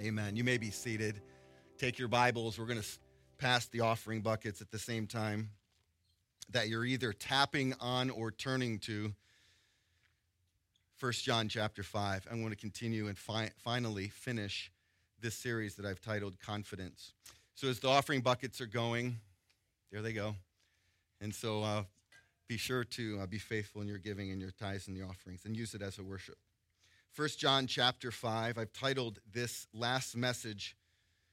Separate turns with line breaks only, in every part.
Amen. You may be seated. Take your Bibles. We're going to pass the offering buckets at the same time that you're either tapping on or turning to 1 John chapter 5. I'm going to continue and fi- finally finish this series that I've titled Confidence. So as the offering buckets are going, there they go. And so uh, be sure to uh, be faithful in your giving and your tithes and the offerings and use it as a worship. 1 John chapter 5, I've titled this last message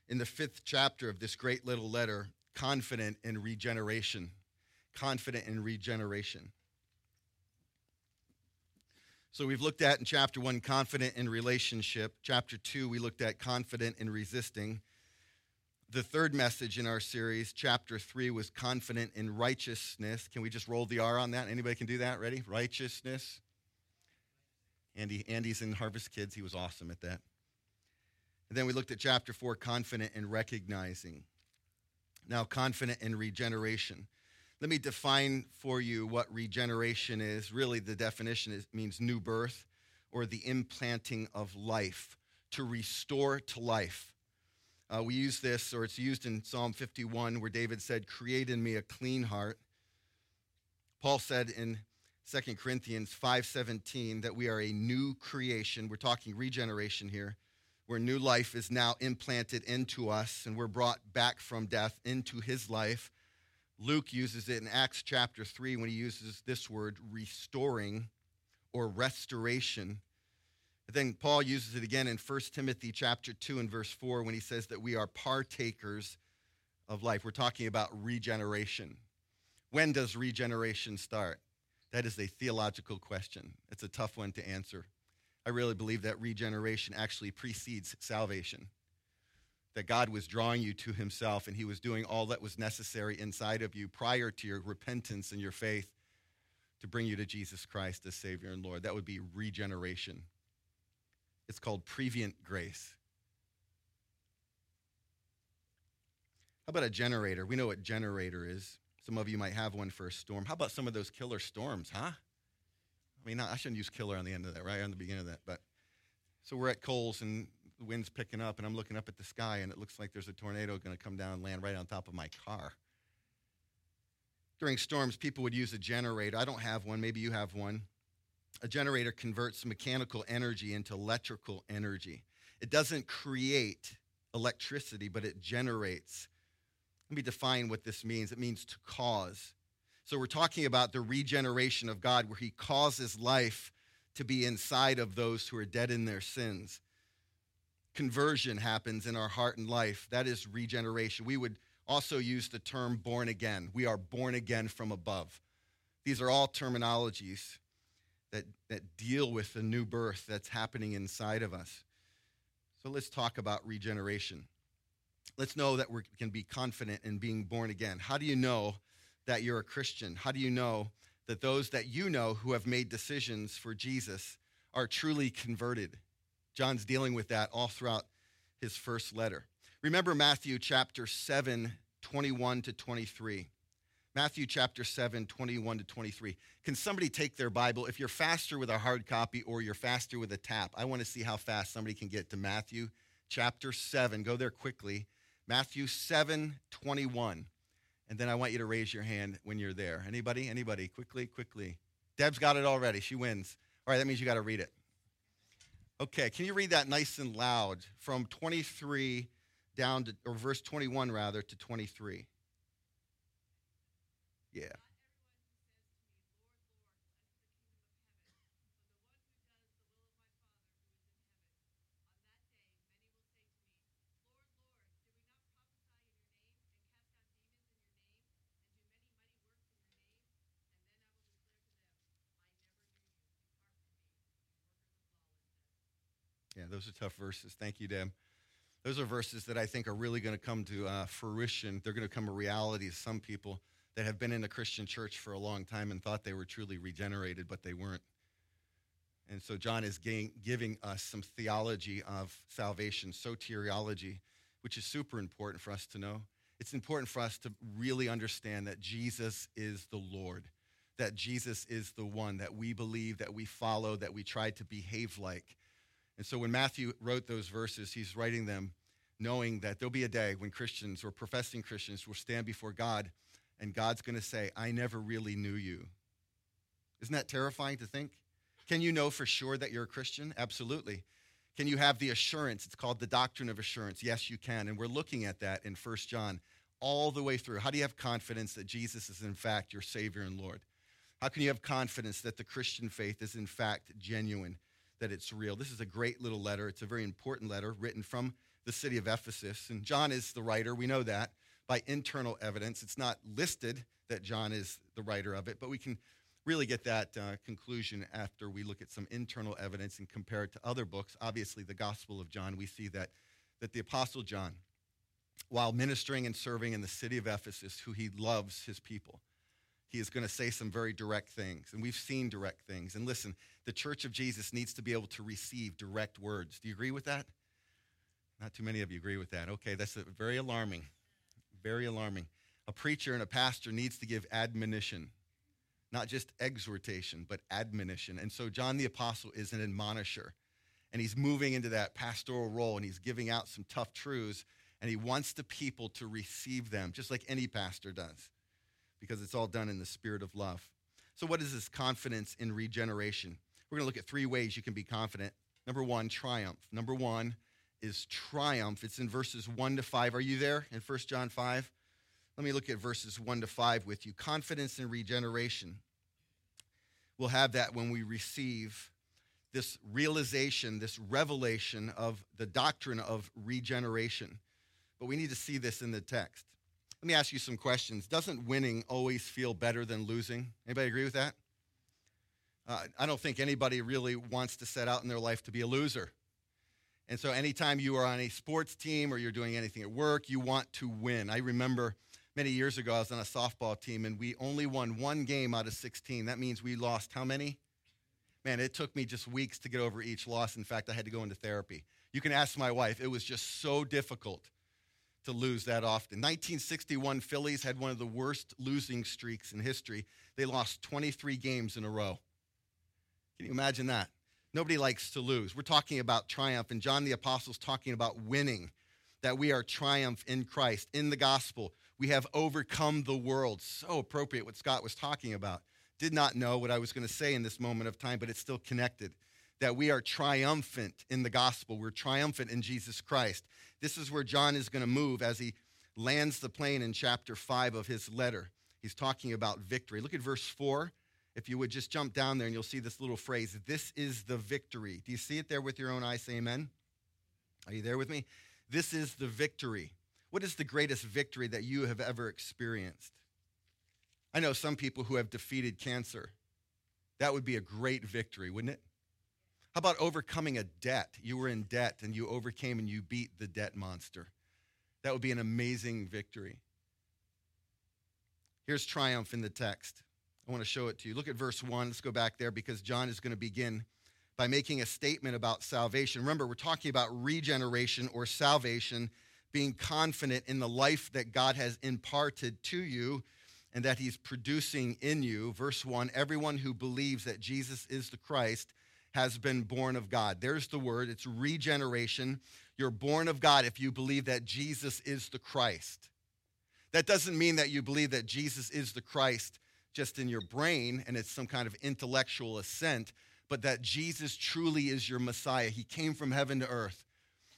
in the fifth chapter of this great little letter, Confident in Regeneration. Confident in Regeneration. So we've looked at in chapter one, confident in relationship. Chapter two, we looked at confident in resisting. The third message in our series, chapter three, was confident in righteousness. Can we just roll the R on that? Anybody can do that? Ready? Righteousness. Andy, Andy's in Harvest Kids. He was awesome at that. And then we looked at chapter four, confident in recognizing. Now, confident in regeneration. Let me define for you what regeneration is. Really, the definition is, means new birth or the implanting of life, to restore to life. Uh, we use this, or it's used in Psalm 51, where David said, Create in me a clean heart. Paul said in 2 Corinthians 5:17 that we are a new creation. We're talking regeneration here, where new life is now implanted into us and we're brought back from death into his life Luke uses it in Acts chapter 3 when he uses this word restoring or restoration. And then Paul uses it again in 1 Timothy chapter 2 and verse 4 when he says that we are partakers of life. We're talking about regeneration. When does regeneration start? That is a theological question. It's a tough one to answer. I really believe that regeneration actually precedes salvation that God was drawing you to himself and he was doing all that was necessary inside of you prior to your repentance and your faith to bring you to Jesus Christ as Savior and Lord. That would be regeneration. It's called prevenient grace. How about a generator? We know what generator is. Some of you might have one for a storm. How about some of those killer storms, huh? I mean, I shouldn't use killer on the end of that, right? On the beginning of that. But so we're at Kohl's and the wind's picking up and I'm looking up at the sky and it looks like there's a tornado going to come down and land right on top of my car. During storms, people would use a generator. I don't have one, maybe you have one. A generator converts mechanical energy into electrical energy. It doesn't create electricity, but it generates. Let me define what this means it means to cause. So, we're talking about the regeneration of God, where He causes life to be inside of those who are dead in their sins conversion happens in our heart and life. That is regeneration. We would also use the term born again. We are born again from above. These are all terminologies that, that deal with the new birth that's happening inside of us. So let's talk about regeneration. Let's know that we can be confident in being born again. How do you know that you're a Christian? How do you know that those that you know who have made decisions for Jesus are truly converted? John's dealing with that all throughout his first letter. Remember Matthew chapter 7, 21 to 23. Matthew chapter 7, 21 to 23. Can somebody take their Bible? If you're faster with a hard copy or you're faster with a tap, I want to see how fast somebody can get to Matthew chapter 7. Go there quickly. Matthew 7, 21. And then I want you to raise your hand when you're there. Anybody? Anybody? Quickly, quickly. Deb's got it already. She wins. All right, that means you got to read it. Okay, can you read that nice and loud from 23 down to, or verse 21 rather, to 23? Yeah. Yeah, those are tough verses. Thank you, Deb. Those are verses that I think are really going to come to uh, fruition. They're going to come a reality to some people that have been in the Christian church for a long time and thought they were truly regenerated, but they weren't. And so John is giving us some theology of salvation, soteriology, which is super important for us to know. It's important for us to really understand that Jesus is the Lord, that Jesus is the one that we believe, that we follow, that we try to behave like And so when Matthew wrote those verses, he's writing them knowing that there'll be a day when Christians or professing Christians will stand before God and God's going to say, I never really knew you. Isn't that terrifying to think? Can you know for sure that you're a Christian? Absolutely. Can you have the assurance? It's called the doctrine of assurance. Yes, you can. And we're looking at that in 1 John all the way through. How do you have confidence that Jesus is, in fact, your Savior and Lord? How can you have confidence that the Christian faith is, in fact, genuine, that it's real? This is a great little letter. It's a very important letter written from the city of Ephesus. And John is the writer. We know that by internal evidence. It's not listed that John is the writer of it, but we can really get that uh, conclusion after we look at some internal evidence and compare it to other books. Obviously, the Gospel of John, we see that, that the Apostle John, while ministering and serving in the city of Ephesus, who he loves his people, he is going to say some very direct things. And we've seen direct things. And listen, the church of Jesus needs to be able to receive direct words. Do you agree with that? Not too many of you agree with that. Okay, that's very alarming. Very alarming. A preacher and a pastor needs to give admonition not just exhortation, but admonition. And so John the Apostle is an admonisher. And he's moving into that pastoral role and he's giving out some tough truths. And he wants the people to receive them, just like any pastor does, because it's all done in the spirit of love. So, what is this confidence in regeneration? We're going to look at three ways you can be confident. Number one, triumph. Number one is triumph. It's in verses one to five. Are you there in 1 John 5? Let me look at verses 1 to 5 with you. Confidence in regeneration. We'll have that when we receive this realization, this revelation of the doctrine of regeneration. But we need to see this in the text. Let me ask you some questions. Doesn't winning always feel better than losing? Anybody agree with that? Uh, I don't think anybody really wants to set out in their life to be a loser. And so, anytime you are on a sports team or you're doing anything at work, you want to win. I remember many years ago, I was on a softball team and we only won one game out of 16. That means we lost how many? Man, it took me just weeks to get over each loss. In fact, I had to go into therapy. You can ask my wife, it was just so difficult to lose that often. 1961 Phillies had one of the worst losing streaks in history. They lost 23 games in a row. Can you imagine that? Nobody likes to lose. We're talking about triumph, and John the Apostle's talking about winning, that we are triumph in Christ, in the gospel. We have overcome the world. So appropriate what Scott was talking about. Did not know what I was going to say in this moment of time, but it's still connected. That we are triumphant in the gospel. We're triumphant in Jesus Christ. This is where John is going to move as he lands the plane in chapter 5 of his letter. He's talking about victory. Look at verse 4. If you would just jump down there and you'll see this little phrase, this is the victory. Do you see it there with your own eyes? Say amen. Are you there with me? This is the victory. What is the greatest victory that you have ever experienced? I know some people who have defeated cancer. That would be a great victory, wouldn't it? How about overcoming a debt? You were in debt and you overcame and you beat the debt monster. That would be an amazing victory. Here's triumph in the text. I want to show it to you. Look at verse 1. Let's go back there because John is going to begin by making a statement about salvation. Remember, we're talking about regeneration or salvation being confident in the life that God has imparted to you and that he's producing in you. Verse 1 Everyone who believes that Jesus is the Christ has been born of God. There's the word, it's regeneration. You're born of God if you believe that Jesus is the Christ. That doesn't mean that you believe that Jesus is the Christ just in your brain and it's some kind of intellectual assent, but that Jesus truly is your Messiah. He came from heaven to earth.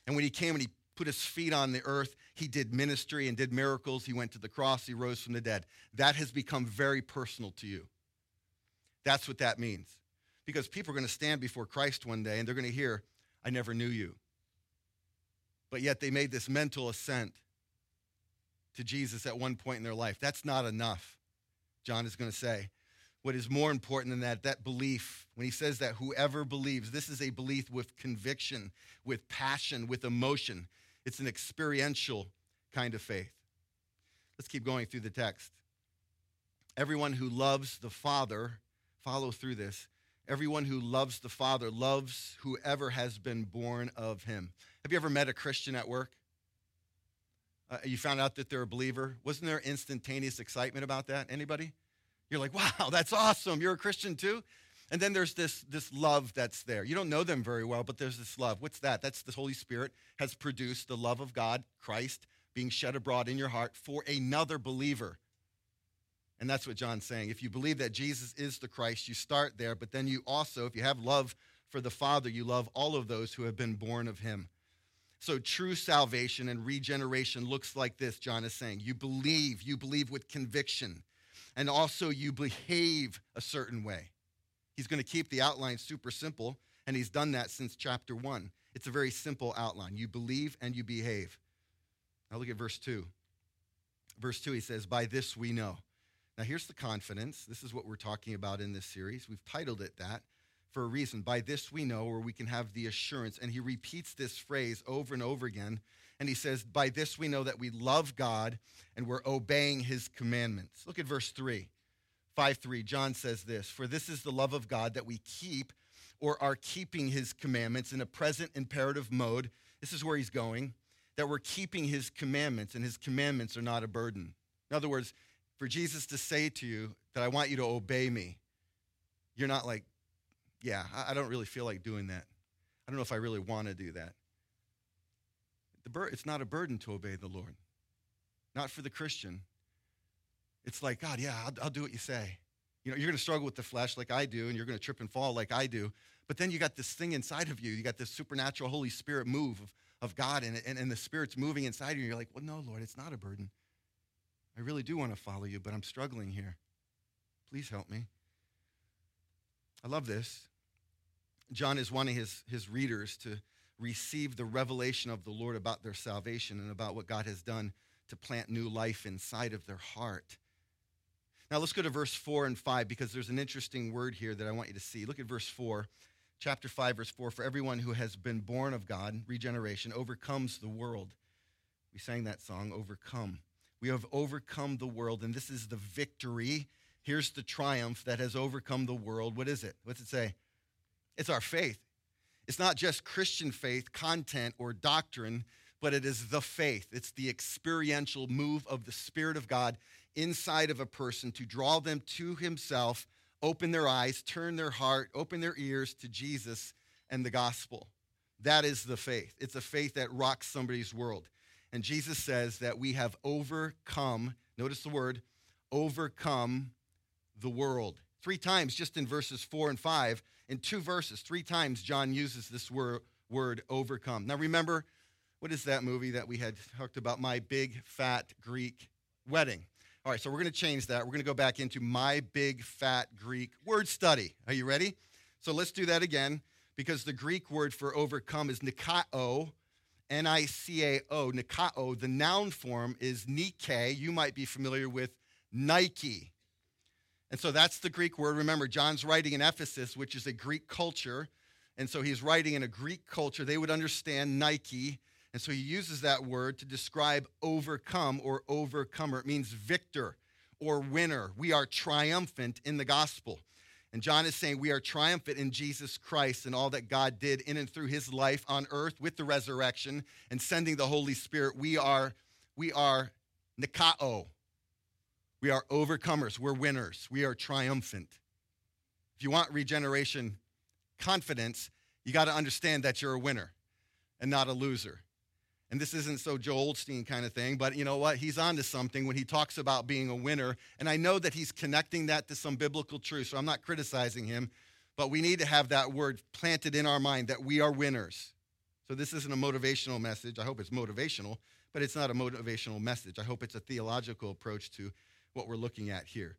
And when he came and he put his feet on the earth. He did ministry and did miracles. He went to the cross. He rose from the dead. That has become very personal to you. That's what that means. Because people are going to stand before Christ one day and they're going to hear, I never knew you. But yet they made this mental assent to Jesus at one point in their life. That's not enough, John is going to say what is more important than that, that belief, when he says that whoever believes, this is a belief with conviction, with passion, with emotion. It's an experiential kind of faith. Let's keep going through the text. Everyone who loves the Father, follow through this. Everyone who loves the Father loves whoever has been born of him. Have you ever met a Christian at work? Uh, you found out that they're a believer. Wasn't there instantaneous excitement about that? Anybody? You're like, wow, that's awesome. You're a Christian too? And then there's this, this love that's there. You don't know them very well, but there's this love. What's that? That's the Holy Spirit has produced the love of God, Christ, being shed abroad in your heart for another believer. And that's what John's saying. If you believe that Jesus is the Christ, you start there, but then you also, if you have love for the Father, you love all of those who have been born of him. So true salvation and regeneration looks like this, John is saying. You believe, you believe with conviction, and also you behave a certain way. He's going to keep the outline super simple, and he's done that since chapter 1. It's a very simple outline. You believe and you behave. Now look at verse 2. Verse 2, he says, By this we know. Now here's the confidence. This is what we're talking about in this series. We've titled it that for a reason. By this we know, or we can have the assurance. And he repeats this phrase over and over again. And he says, By this we know that we love God and we're obeying his commandments. Look at verse 3. 5 3, John says this For this is the love of God that we keep or are keeping his commandments in a present imperative mode. This is where he's going, that we're keeping his commandments, and his commandments are not a burden. In other words, for Jesus to say to you that I want you to obey me, you're not like, yeah, I don't really feel like doing that. I don't know if I really want to do that. Bur- it's not a burden to obey the Lord, not for the Christian. It's like, God, yeah, I'll, I'll do what you say. You know, you're going to struggle with the flesh like I do, and you're going to trip and fall like I do. But then you got this thing inside of you. You got this supernatural Holy Spirit move of, of God, and, and, and the Spirit's moving inside you. You're like, well, no, Lord, it's not a burden. I really do want to follow you, but I'm struggling here. Please help me. I love this. John is wanting his, his readers to receive the revelation of the Lord about their salvation and about what God has done to plant new life inside of their heart. Now let's go to verse 4 and 5 because there's an interesting word here that I want you to see. Look at verse 4, chapter 5, verse 4. For everyone who has been born of God, regeneration, overcomes the world. We sang that song, Overcome. We have overcome the world, and this is the victory. Here's the triumph that has overcome the world. What is it? What's it say? It's our faith. It's not just Christian faith, content, or doctrine, but it is the faith. It's the experiential move of the Spirit of God inside of a person to draw them to Himself, open their eyes, turn their heart, open their ears to Jesus and the gospel. That is the faith. It's a faith that rocks somebody's world. And Jesus says that we have overcome, notice the word, overcome the world. Three times, just in verses four and five, in two verses, three times, John uses this word, word overcome. Now, remember, what is that movie that we had talked about? My Big Fat Greek Wedding. All right, so we're going to change that. We're going to go back into My Big Fat Greek Word Study. Are you ready? So let's do that again because the Greek word for overcome is nikao, N I C A O, nikao. The noun form is nike. You might be familiar with Nike. And so that's the Greek word. Remember, John's writing in Ephesus, which is a Greek culture. And so he's writing in a Greek culture. They would understand Nike. And so he uses that word to describe overcome or overcomer. It means victor or winner. We are triumphant in the gospel. And John is saying we are triumphant in Jesus Christ and all that God did in and through his life on earth with the resurrection and sending the Holy Spirit. We are, we are Nikao. We are overcomers. We're winners. We are triumphant. If you want regeneration confidence, you got to understand that you're a winner and not a loser. And this isn't so Joel Osteen kind of thing, but you know what? He's on to something when he talks about being a winner. And I know that he's connecting that to some biblical truth, so I'm not criticizing him, but we need to have that word planted in our mind that we are winners. So this isn't a motivational message. I hope it's motivational, but it's not a motivational message. I hope it's a theological approach to what we're looking at here.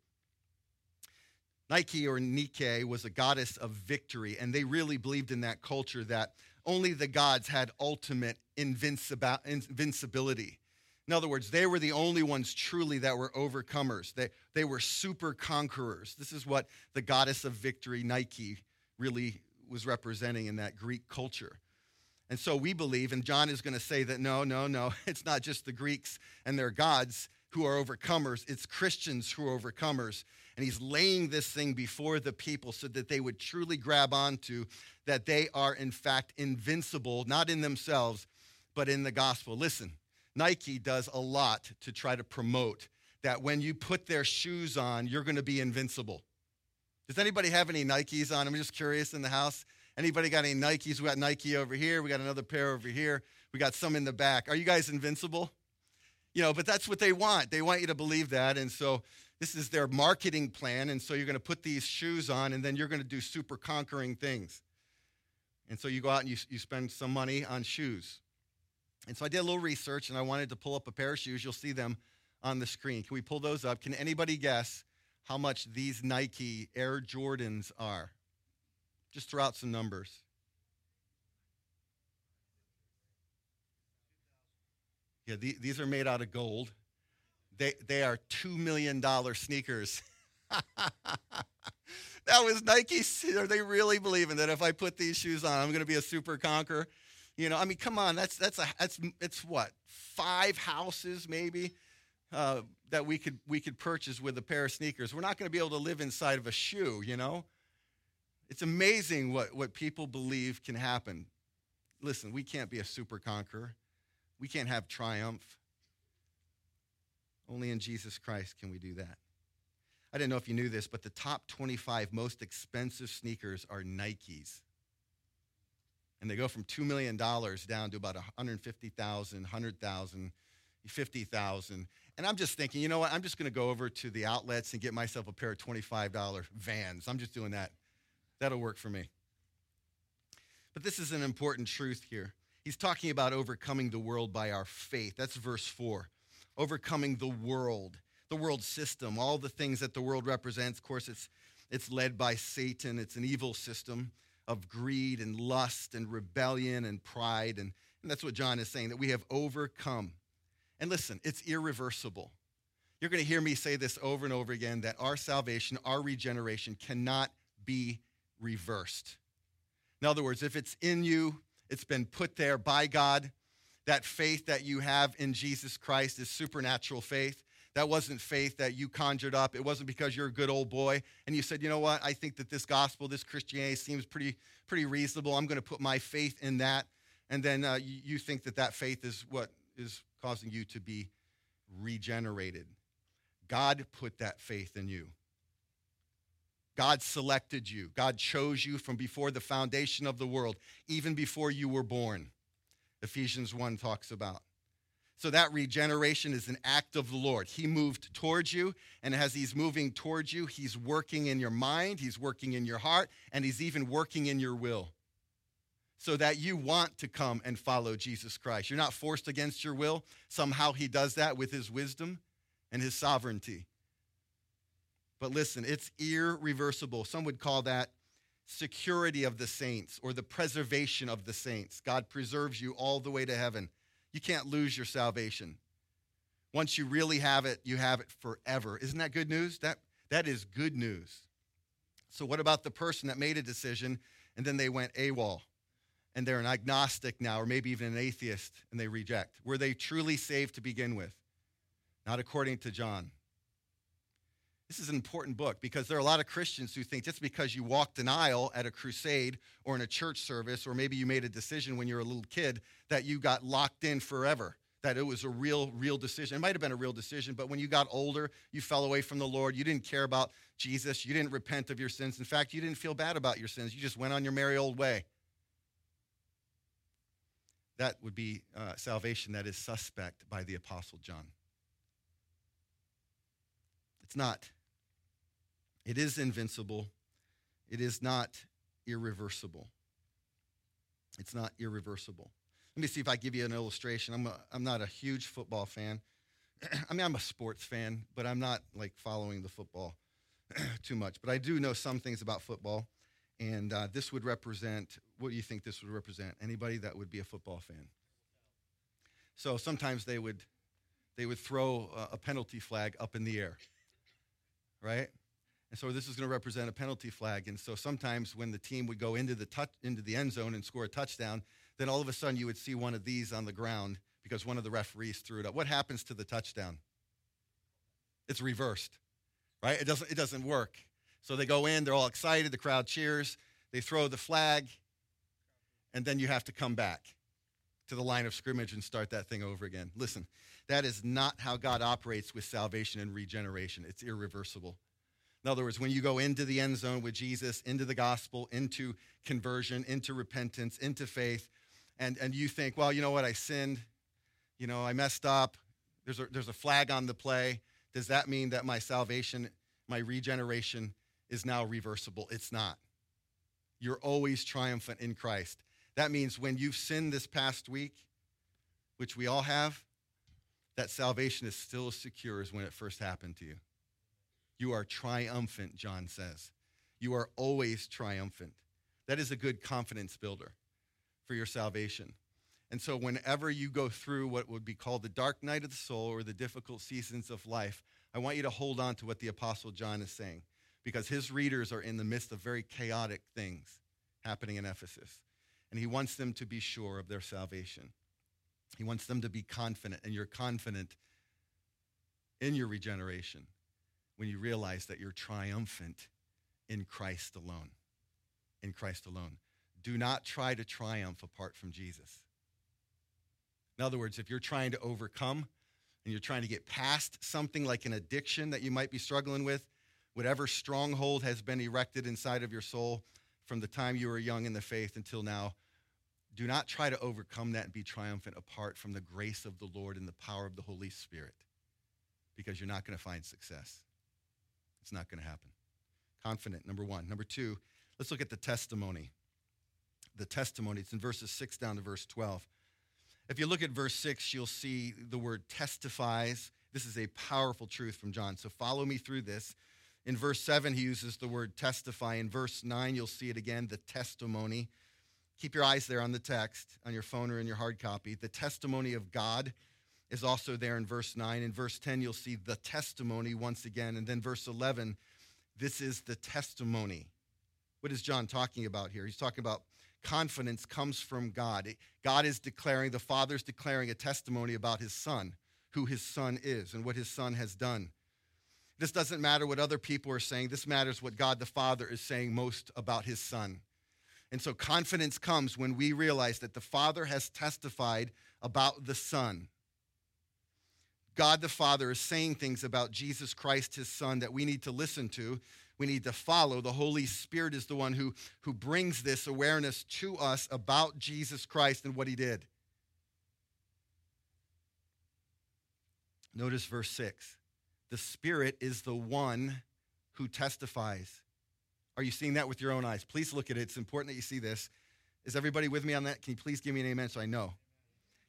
Nike or Nike was a goddess of victory, and they really believed in that culture that only the gods had ultimate invincibility. In other words, they were the only ones truly that were overcomers. They, they were super conquerors. This is what the goddess of victory, Nike, really was representing in that Greek culture. And so we believe, and John is going to say that no, no, no, it's not just the Greeks and their gods who are overcomers, it's Christians who are overcomers. And he's laying this thing before the people so that they would truly grab onto that they are, in fact, invincible, not in themselves, but in the gospel. Listen, Nike does a lot to try to promote that when you put their shoes on, you're going to be invincible. Does anybody have any Nikes on? I'm just curious in the house. Anybody got any Nikes? We got Nike over here. We got another pair over here. We got some in the back. Are you guys invincible? You know, but that's what they want. They want you to believe that. And so this is their marketing plan. And so you're going to put these shoes on and then you're going to do super conquering things. And so you go out and you, you spend some money on shoes. And so I did a little research and I wanted to pull up a pair of shoes. You'll see them on the screen. Can we pull those up? Can anybody guess how much these Nike Air Jordans are? Just throw out some numbers. Yeah, these are made out of gold. They, they are $2 million sneakers. that was Nike. Are they really believing that if I put these shoes on, I'm going to be a super conqueror? You know, I mean, come on. That's that's a that's it's what five houses maybe uh, that we could we could purchase with a pair of sneakers. We're not going to be able to live inside of a shoe. You know, it's amazing what what people believe can happen. Listen, we can't be a super conqueror. We can't have triumph. Only in Jesus Christ can we do that. I didn't know if you knew this, but the top 25 most expensive sneakers are Nikes. And they go from $2 million down to about 150,000, 100,000, 50,000. And I'm just thinking, you know what? I'm just going to go over to the outlets and get myself a pair of $25 vans. I'm just doing that. That'll work for me. But this is an important truth here. He's talking about overcoming the world by our faith. That's verse 4 overcoming the world, the world system, all the things that the world represents. Of course, it's, it's led by Satan, it's an evil system of greed and lust and rebellion and pride. And, and that's what John is saying, that we have overcome. And listen, it's irreversible. You're going to hear me say this over and over again that our salvation, our regeneration cannot be reversed. In other words, if it's in you, it's been put there by God, that faith that you have in Jesus Christ is supernatural faith. That wasn't faith that you conjured up. It wasn't because you're a good old boy and you said, you know what, I think that this gospel, this Christianity seems pretty, pretty reasonable. I'm going to put my faith in that. And then uh, you, you think that that faith is what is causing you to be regenerated. God put that faith in you. God selected you. God chose you from before the foundation of the world, even before you were born. Ephesians 1 talks about. So that regeneration is an act of the Lord. He moved towards you, and as He's moving towards you, He's working in your mind, He's working in your heart, and He's even working in your will so that you want to come and follow Jesus Christ. You're not forced against your will. Somehow He does that with His wisdom and His sovereignty. But listen, it's irreversible. Some would call that security of the saints or the preservation of the saints. God preserves you all the way to heaven. You can't lose your salvation. Once you really have it, you have it forever. Isn't that good news? That, that is good news. So, what about the person that made a decision and then they went AWOL and they're an agnostic now, or maybe even an atheist, and they reject? Were they truly saved to begin with? Not according to John. This is an important book because there are a lot of Christians who think just because you walked an aisle at a crusade or in a church service, or maybe you made a decision when you were a little kid, that you got locked in forever, that it was a real, real decision. It might have been a real decision, but when you got older, you fell away from the Lord. You didn't care about Jesus. You didn't repent of your sins. In fact, you didn't feel bad about your sins. You just went on your merry old way. That would be uh, salvation that is suspect by the Apostle John. It's not. It is invincible. It is not irreversible. It's not irreversible. Let me see if I give you an illustration. I'm, a, I'm not a huge football fan. I mean, I'm a sports fan, but I'm not like following the football too much. But I do know some things about football. And uh, this would represent what do you think this would represent? Anybody that would be a football fan? So sometimes they would, they would throw a, a penalty flag up in the air, right? And so this is going to represent a penalty flag. And so sometimes when the team would go into the touch, into the end zone and score a touchdown, then all of a sudden you would see one of these on the ground because one of the referees threw it up. What happens to the touchdown? It's reversed, right? It doesn't, it doesn't work. So they go in, they're all excited, the crowd cheers, they throw the flag, and then you have to come back to the line of scrimmage and start that thing over again. Listen, that is not how God operates with salvation and regeneration. It's irreversible. In other words, when you go into the end zone with Jesus, into the gospel, into conversion, into repentance, into faith, and, and you think, well, you know what, I sinned, you know, I messed up, there's a, there's a flag on the play. Does that mean that my salvation, my regeneration is now reversible? It's not. You're always triumphant in Christ. That means when you've sinned this past week, which we all have, that salvation is still as secure as when it first happened to you. You are triumphant, John says. You are always triumphant. That is a good confidence builder for your salvation. And so, whenever you go through what would be called the dark night of the soul or the difficult seasons of life, I want you to hold on to what the Apostle John is saying because his readers are in the midst of very chaotic things happening in Ephesus. And he wants them to be sure of their salvation. He wants them to be confident, and you're confident in your regeneration when you realize that you're triumphant in Christ alone. In Christ alone. Do not try to triumph apart from Jesus. In other words, if you're trying to overcome and you're trying to get past something like an addiction that you might be struggling with, whatever stronghold has been erected inside of your soul from the time you were young in the faith until now, do not try to overcome that and be triumphant apart from the grace of the Lord and the power of the Holy Spirit because you're not going to find success. It's not going to happen. Confident, number one. Number two, let's look at the testimony. The testimony, it's in verses 6 down to verse 12. If you look at verse 6, you'll see the word testifies. This is a powerful truth from John. So follow me through this. In verse 7, he uses the word testify. In verse 9, you'll see it again, the testimony. Keep your eyes there on the text, on your phone or in your hard copy. The testimony of God is also there in verse 9. In verse 10, you'll see the testimony once again. And then verse 11, this is the testimony. What is John talking about here? He's talking about confidence comes from God. God is declaring, the Father's declaring a testimony about his Son, who his Son is, and what his Son has done. This doesn't matter what other people are saying. This matters what God the Father is saying most about his Son. And so confidence comes when we realize that the Father has testified about the Son. God the Father is saying things about Jesus Christ, his Son, that we need to listen to. We need to follow. The Holy Spirit is the one who, who brings this awareness to us about Jesus Christ and what he did. Notice verse 6. The Spirit is the one who testifies. Are you seeing that with your own eyes? Please look at it. It's important that you see this. Is everybody with me on that? Can you please give me an amen so I know?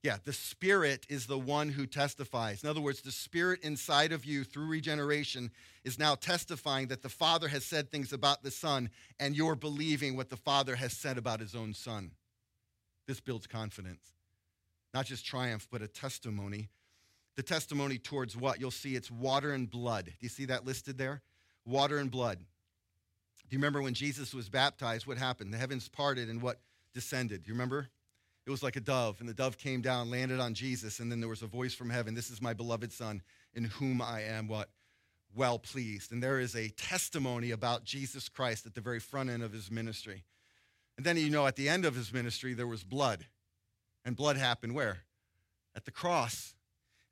Yeah, the Spirit is the one who testifies. In other words, the Spirit inside of you through regeneration is now testifying that the Father has said things about the Son, and you're believing what the Father has said about his own Son. This builds confidence, not just triumph, but a testimony. The testimony towards what? You'll see it's water and blood. Do you see that listed there? Water and blood. Do you remember when Jesus was baptized? What happened? The heavens parted and what descended? Do you remember? It was like a dove, and the dove came down, landed on Jesus, and then there was a voice from heaven This is my beloved Son, in whom I am what? Well pleased. And there is a testimony about Jesus Christ at the very front end of his ministry. And then, you know, at the end of his ministry, there was blood. And blood happened where? At the cross.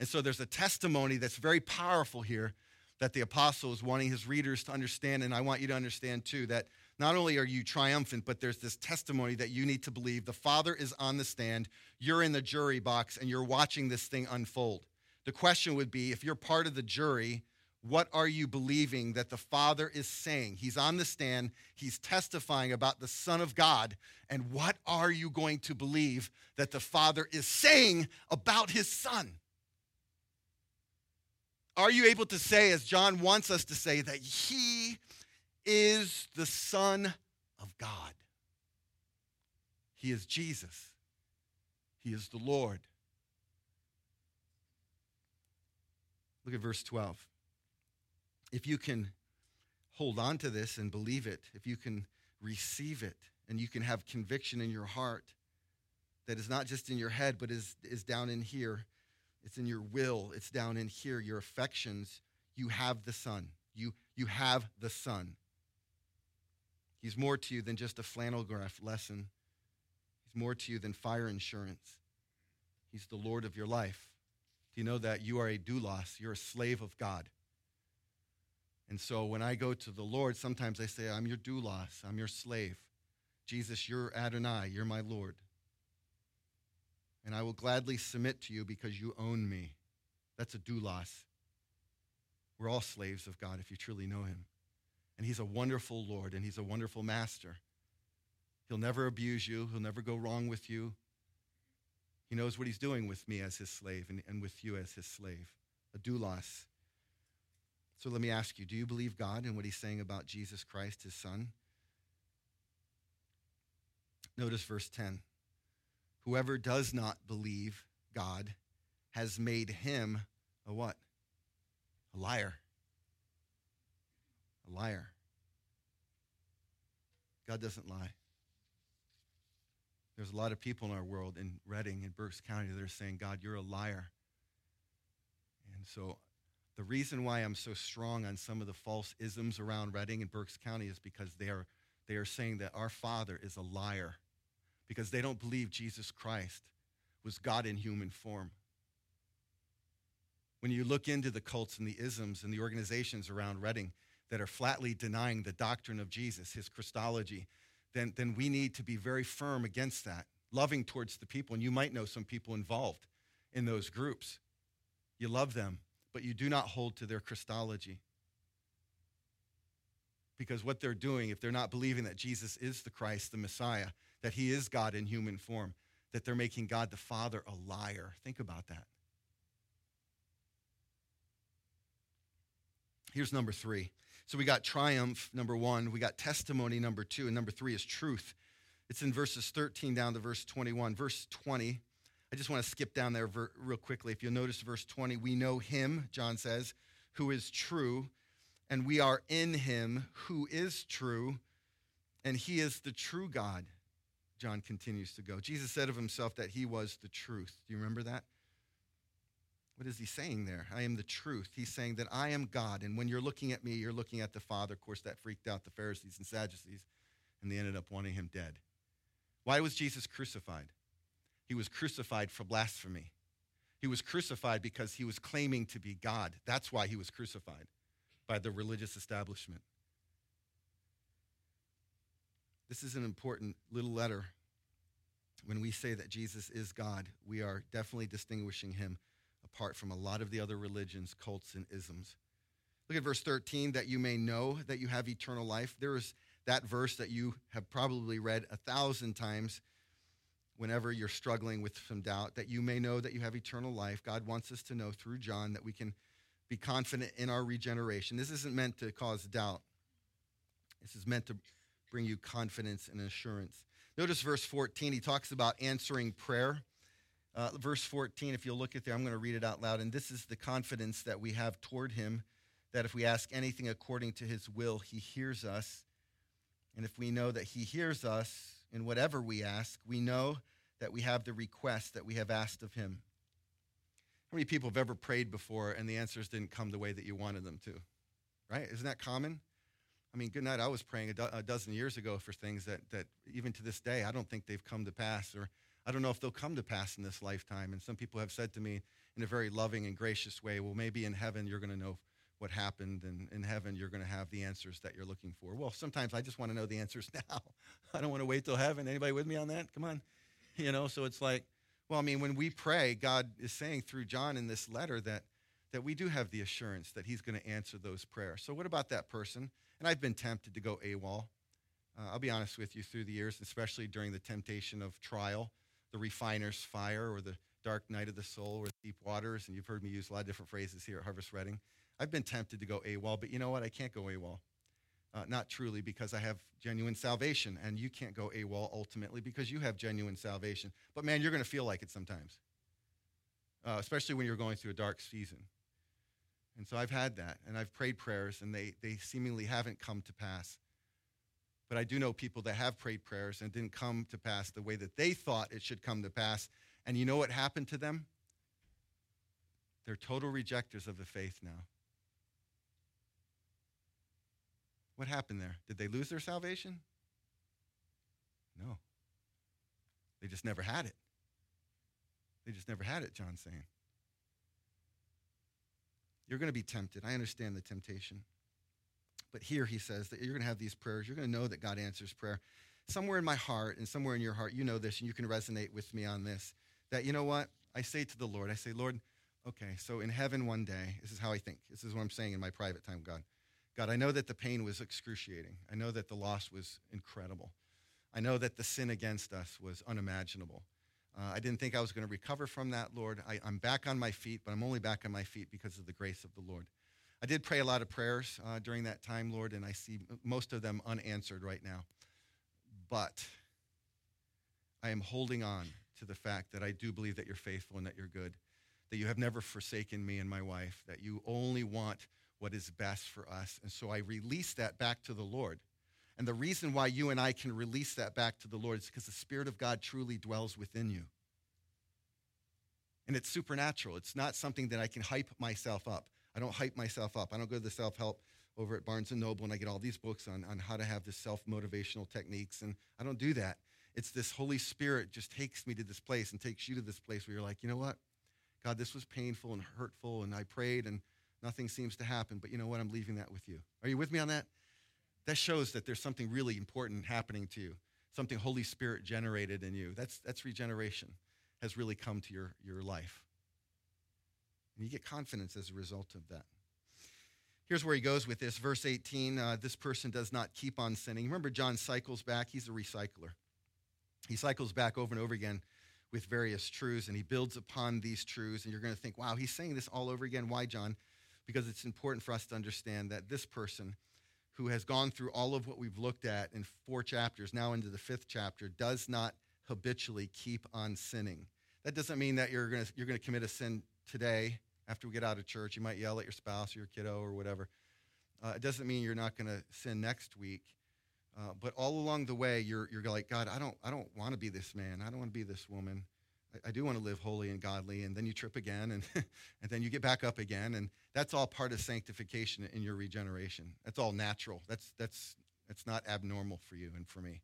And so there's a testimony that's very powerful here that the apostle is wanting his readers to understand. And I want you to understand too that not only are you triumphant, but there's this testimony that you need to believe. The Father is on the stand, you're in the jury box, and you're watching this thing unfold. The question would be if you're part of the jury, what are you believing that the Father is saying? He's on the stand, he's testifying about the Son of God, and what are you going to believe that the Father is saying about his Son? Are you able to say, as John wants us to say, that he is the Son of God. He is Jesus. He is the Lord. Look at verse 12. If you can hold on to this and believe it, if you can receive it, and you can have conviction in your heart that is not just in your head, but is, is down in here, it's in your will, it's down in here, your affections, you have the Son. You, you have the Son. He's more to you than just a flannel graph lesson. He's more to you than fire insurance. He's the Lord of your life. Do you know that you are a doulos? You're a slave of God. And so when I go to the Lord, sometimes I say, I'm your doulos, I'm your slave. Jesus, you're Adonai, you're my Lord. And I will gladly submit to you because you own me. That's a doulos. We're all slaves of God if you truly know him. And he's a wonderful Lord and he's a wonderful master. He'll never abuse you, he'll never go wrong with you. He knows what he's doing with me as his slave and, and with you as his slave, a doulos. So let me ask you do you believe God and what he's saying about Jesus Christ, his son? Notice verse 10. Whoever does not believe God has made him a what? A liar. A liar. God doesn't lie. There's a lot of people in our world, in Reading, in Berks County, that are saying, God, you're a liar. And so the reason why I'm so strong on some of the false isms around Reading and Berks County is because they are, they are saying that our Father is a liar because they don't believe Jesus Christ was God in human form. When you look into the cults and the isms and the organizations around Reading that are flatly denying the doctrine of Jesus, his Christology, then, then we need to be very firm against that, loving towards the people. And you might know some people involved in those groups. You love them, but you do not hold to their Christology. Because what they're doing, if they're not believing that Jesus is the Christ, the Messiah, that he is God in human form, that they're making God the Father a liar. Think about that. Here's number three. So we got triumph, number one. We got testimony, number two. And number three is truth. It's in verses 13 down to verse 21. Verse 20, I just want to skip down there ver- real quickly. If you'll notice verse 20, we know him, John says, who is true, and we are in him who is true, and he is the true God. John continues to go. Jesus said of himself that he was the truth. Do you remember that? What is he saying there? I am the truth. He's saying that I am God. And when you're looking at me, you're looking at the Father. Of course, that freaked out the Pharisees and Sadducees, and they ended up wanting him dead. Why was Jesus crucified? He was crucified for blasphemy. He was crucified because he was claiming to be God. That's why he was crucified by the religious establishment. This is an important little letter. When we say that Jesus is God, we are definitely distinguishing him apart from a lot of the other religions, cults, and isms. Look at verse 13 that you may know that you have eternal life. There is that verse that you have probably read a thousand times whenever you're struggling with some doubt, that you may know that you have eternal life. God wants us to know through John that we can be confident in our regeneration. This isn't meant to cause doubt, this is meant to bring you confidence and assurance. Notice verse 14, he talks about answering prayer. Uh, verse 14, if you'll look at there, I'm going to read it out loud. And this is the confidence that we have toward him that if we ask anything according to his will, he hears us. And if we know that he hears us in whatever we ask, we know that we have the request that we have asked of him. How many people have ever prayed before and the answers didn't come the way that you wanted them to? Right? Isn't that common? I mean, good night. I was praying a, do- a dozen years ago for things that, that even to this day, I don't think they've come to pass or I don't know if they'll come to pass in this lifetime. And some people have said to me in a very loving and gracious way, well, maybe in heaven you're going to know what happened, and in heaven you're going to have the answers that you're looking for. Well, sometimes I just want to know the answers now. I don't want to wait till heaven. Anybody with me on that? Come on. You know, so it's like, well, I mean, when we pray, God is saying through John in this letter that that we do have the assurance that he's going to answer those prayers. So what about that person? And I've been tempted to go AWOL. Uh, I'll be honest with you, through the years, especially during the temptation of trial, the refiner's fire or the dark night of the soul or deep waters. And you've heard me use a lot of different phrases here at Harvest Reading. I've been tempted to go AWOL, but you know what? I can't go AWOL. Uh, not truly because I have genuine salvation, and you can't go AWOL ultimately because you have genuine salvation. But man, you're going to feel like it sometimes, uh, especially when you're going through a dark season. And so I've had that, and I've prayed prayers, and they, they seemingly haven't come to pass. But I do know people that have prayed prayers and didn't come to pass the way that they thought it should come to pass. And you know what happened to them? They're total rejectors of the faith now. What happened there? Did they lose their salvation? No. They just never had it. They just never had it, John's saying. You're going to be tempted. I understand the temptation. But here he says that you're going to have these prayers. You're going to know that God answers prayer. Somewhere in my heart and somewhere in your heart, you know this, and you can resonate with me on this. That, you know what? I say to the Lord, I say, Lord, okay, so in heaven one day, this is how I think. This is what I'm saying in my private time, God. God, I know that the pain was excruciating. I know that the loss was incredible. I know that the sin against us was unimaginable. Uh, I didn't think I was going to recover from that, Lord. I, I'm back on my feet, but I'm only back on my feet because of the grace of the Lord. I did pray a lot of prayers uh, during that time, Lord, and I see most of them unanswered right now. But I am holding on to the fact that I do believe that you're faithful and that you're good, that you have never forsaken me and my wife, that you only want what is best for us. And so I release that back to the Lord. And the reason why you and I can release that back to the Lord is because the Spirit of God truly dwells within you. And it's supernatural. It's not something that I can hype myself up. I don't hype myself up. I don't go to the self help over at Barnes and Noble and I get all these books on, on how to have this self motivational techniques. And I don't do that. It's this Holy Spirit just takes me to this place and takes you to this place where you're like, you know what? God, this was painful and hurtful, and I prayed and nothing seems to happen, but you know what? I'm leaving that with you. Are you with me on that? That shows that there's something really important happening to you, something Holy Spirit generated in you. That's, that's regeneration, has really come to your, your life. And you get confidence as a result of that. Here's where he goes with this. Verse 18 uh, this person does not keep on sinning. Remember, John cycles back. He's a recycler. He cycles back over and over again with various truths, and he builds upon these truths. And you're going to think, wow, he's saying this all over again. Why, John? Because it's important for us to understand that this person who has gone through all of what we've looked at in four chapters, now into the fifth chapter, does not habitually keep on sinning. That doesn't mean that you're going you're going to commit a sin today after we get out of church. You might yell at your spouse or your kiddo or whatever. Uh, it doesn't mean you're not going to sin next week. Uh, but all along the way, you're, you're like, God, I don't, I don't want to be this man. I don't want to be this woman. I, I do want to live holy and godly. And then you trip again, and, and then you get back up again. And that's all part of sanctification in your regeneration. That's all natural. That's, that's, that's not abnormal for you and for me.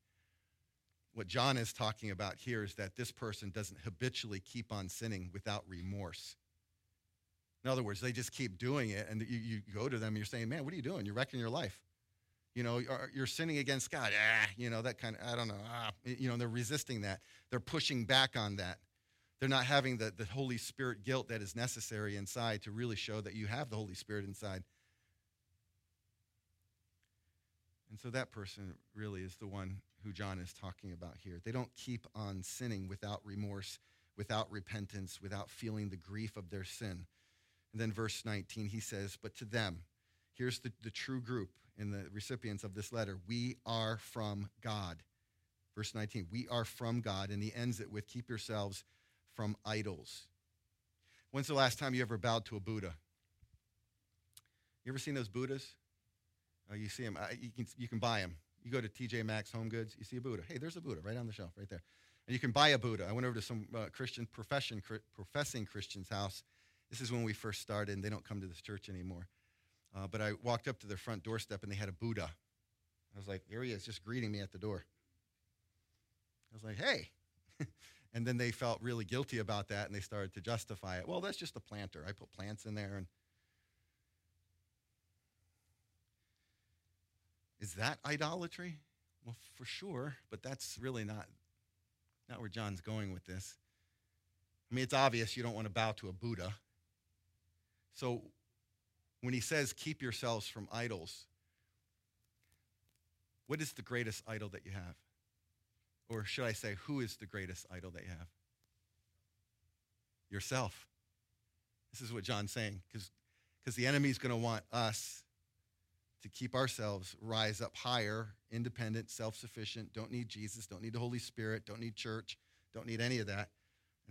What John is talking about here is that this person doesn't habitually keep on sinning without remorse. In other words, they just keep doing it, and you, you go to them and you're saying, Man, what are you doing? You're wrecking your life. You know, you're sinning against God. Ah, you know, that kind of, I don't know. Ah, you know, they're resisting that. They're pushing back on that. They're not having the, the Holy Spirit guilt that is necessary inside to really show that you have the Holy Spirit inside. And so that person really is the one who John is talking about here. They don't keep on sinning without remorse, without repentance, without feeling the grief of their sin. And then verse 19, he says, But to them, here's the, the true group in the recipients of this letter we are from God. Verse 19, we are from God. And he ends it with, Keep yourselves from idols. When's the last time you ever bowed to a Buddha? You ever seen those Buddhas? Oh, you see them. you, can, you can buy them. You go to TJ Maxx Home Goods, you see a Buddha. Hey, there's a Buddha right on the shelf, right there. And you can buy a Buddha. I went over to some uh, Christian profession, professing Christian's house. This is when we first started, and they don't come to this church anymore. Uh, but I walked up to their front doorstep, and they had a Buddha. I was like, there he is, just greeting me at the door. I was like, hey. And then they felt really guilty about that and they started to justify it. Well, that's just a planter. I put plants in there. And is that idolatry? Well, for sure, but that's really not, not where John's going with this. I mean, it's obvious you don't want to bow to a Buddha. So when he says, keep yourselves from idols, what is the greatest idol that you have? Or should I say, who is the greatest idol that you have? Yourself. This is what John's saying, because the enemy's going to want us to keep ourselves rise up higher, independent, self sufficient, don't need Jesus, don't need the Holy Spirit, don't need church, don't need any of that.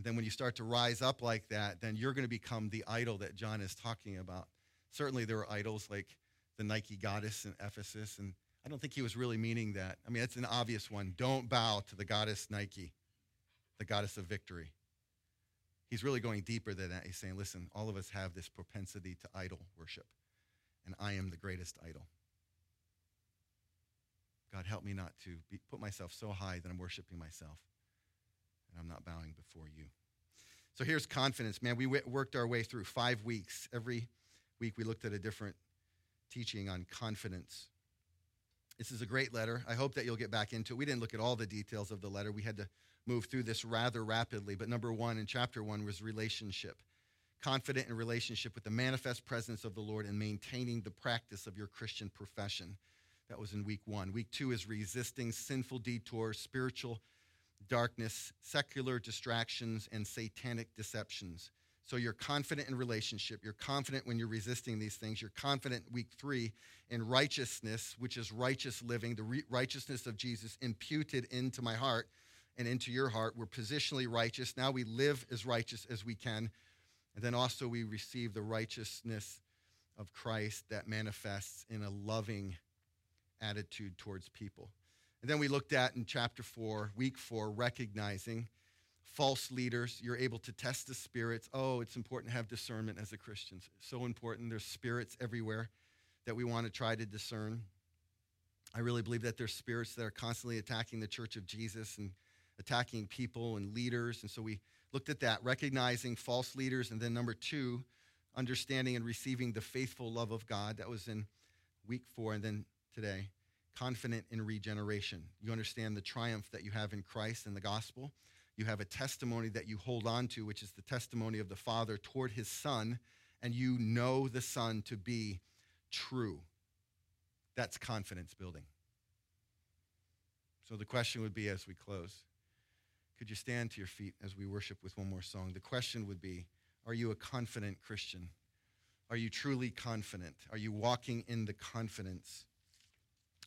And then when you start to rise up like that, then you're going to become the idol that John is talking about. Certainly, there were idols like the Nike goddess in Ephesus and I don't think he was really meaning that. I mean, it's an obvious one. Don't bow to the goddess Nike, the goddess of victory. He's really going deeper than that. He's saying, listen, all of us have this propensity to idol worship, and I am the greatest idol. God, help me not to be, put myself so high that I'm worshiping myself and I'm not bowing before you. So here's confidence, man. We worked our way through five weeks. Every week we looked at a different teaching on confidence. This is a great letter. I hope that you'll get back into it. We didn't look at all the details of the letter. We had to move through this rather rapidly. But number one in chapter one was relationship. Confident in relationship with the manifest presence of the Lord and maintaining the practice of your Christian profession. That was in week one. Week two is resisting sinful detours, spiritual darkness, secular distractions, and satanic deceptions. So you're confident in relationship. You're confident when you're resisting these things. You're confident, week three, in righteousness, which is righteous living, the re- righteousness of Jesus imputed into my heart and into your heart. We're positionally righteous. Now we live as righteous as we can. And then also we receive the righteousness of Christ that manifests in a loving attitude towards people. And then we looked at in chapter four, week four, recognizing false leaders. You're able to test the spirits. Oh, it's important to have discernment as a Christian. So important. There's spirits everywhere that we want to try to discern. I really believe that there's spirits that are constantly attacking the church of Jesus and attacking people and leaders. And so we looked at that, recognizing false leaders. And then number two, understanding and receiving the faithful love of God. That was in week four. And then today, confident in regeneration. You understand the triumph that you have in Christ and the gospel. You have a testimony that you hold on to, which is the testimony of the Father toward his Son, and you know the Son to be true. That's confidence building. So the question would be as we close could you stand to your feet as we worship with one more song? The question would be Are you a confident Christian? Are you truly confident? Are you walking in the confidence?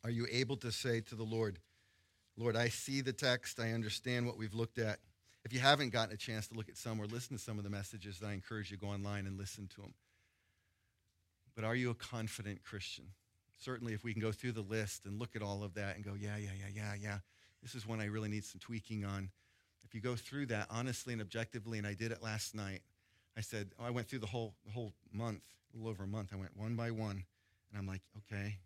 Are you able to say to the Lord, Lord, I see the text, I understand what we've looked at. If you haven't gotten a chance to look at some or listen to some of the messages, I encourage you to go online and listen to them. But are you a confident Christian? Certainly, if we can go through the list and look at all of that and go, yeah, yeah, yeah, yeah, yeah, this is one I really need some tweaking on. If you go through that honestly and objectively, and I did it last night, I said, oh, I went through the whole, the whole month, a little over a month. I went one by one, and I'm like, okay,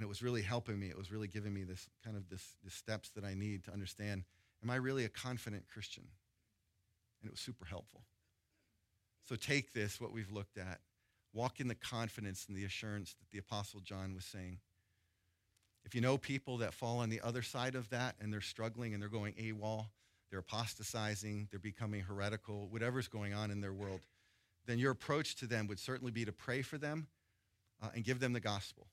and it was really helping me. It was really giving me this kind of this, the steps that I need to understand, am I really a confident Christian? And it was super helpful. So take this, what we've looked at, walk in the confidence and the assurance that the Apostle John was saying. If you know people that fall on the other side of that and they're struggling and they're going AWOL, they're apostatizing, they're becoming heretical, whatever's going on in their world, then your approach to them would certainly be to pray for them uh, and give them the gospel.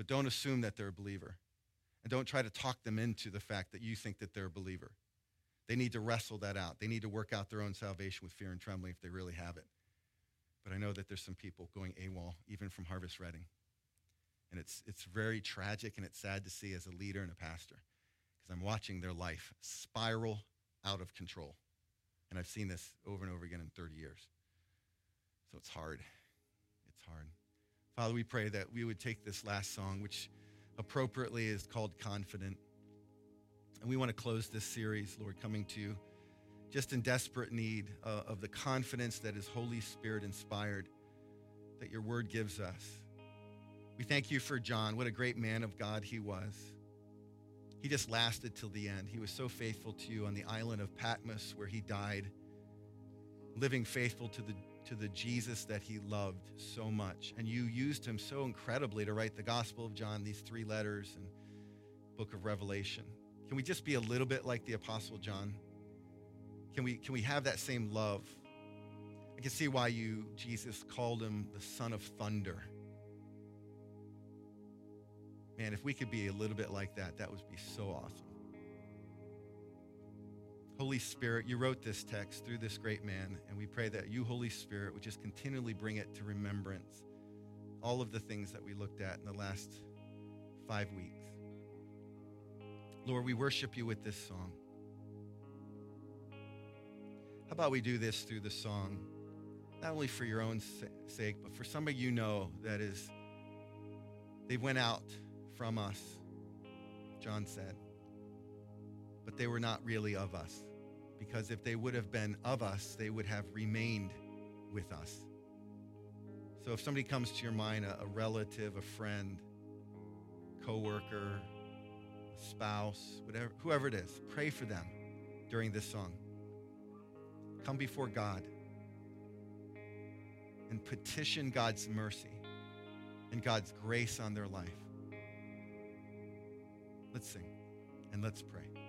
But don't assume that they're a believer. And don't try to talk them into the fact that you think that they're a believer. They need to wrestle that out. They need to work out their own salvation with fear and trembling if they really have it. But I know that there's some people going AWOL, even from Harvest Reading. And it's, it's very tragic and it's sad to see as a leader and a pastor because I'm watching their life spiral out of control. And I've seen this over and over again in 30 years. So it's hard. It's hard. Father, we pray that we would take this last song, which appropriately is called Confident. And we want to close this series, Lord, coming to you just in desperate need uh, of the confidence that is Holy Spirit inspired that your word gives us. We thank you for John. What a great man of God he was. He just lasted till the end. He was so faithful to you on the island of Patmos where he died, living faithful to the to the Jesus that he loved so much. And you used him so incredibly to write the Gospel of John, these three letters, and book of Revelation. Can we just be a little bit like the Apostle John? Can we, can we have that same love? I can see why you, Jesus, called him the son of thunder. Man, if we could be a little bit like that, that would be so awesome. Holy Spirit, you wrote this text through this great man, and we pray that you, Holy Spirit, would just continually bring it to remembrance. All of the things that we looked at in the last five weeks. Lord, we worship you with this song. How about we do this through the song, not only for your own sake, but for somebody you know that is, they went out from us, John said, but they were not really of us because if they would have been of us, they would have remained with us. So if somebody comes to your mind, a, a relative, a friend, coworker, a spouse, whatever, whoever it is, pray for them during this song. Come before God and petition God's mercy and God's grace on their life. Let's sing and let's pray.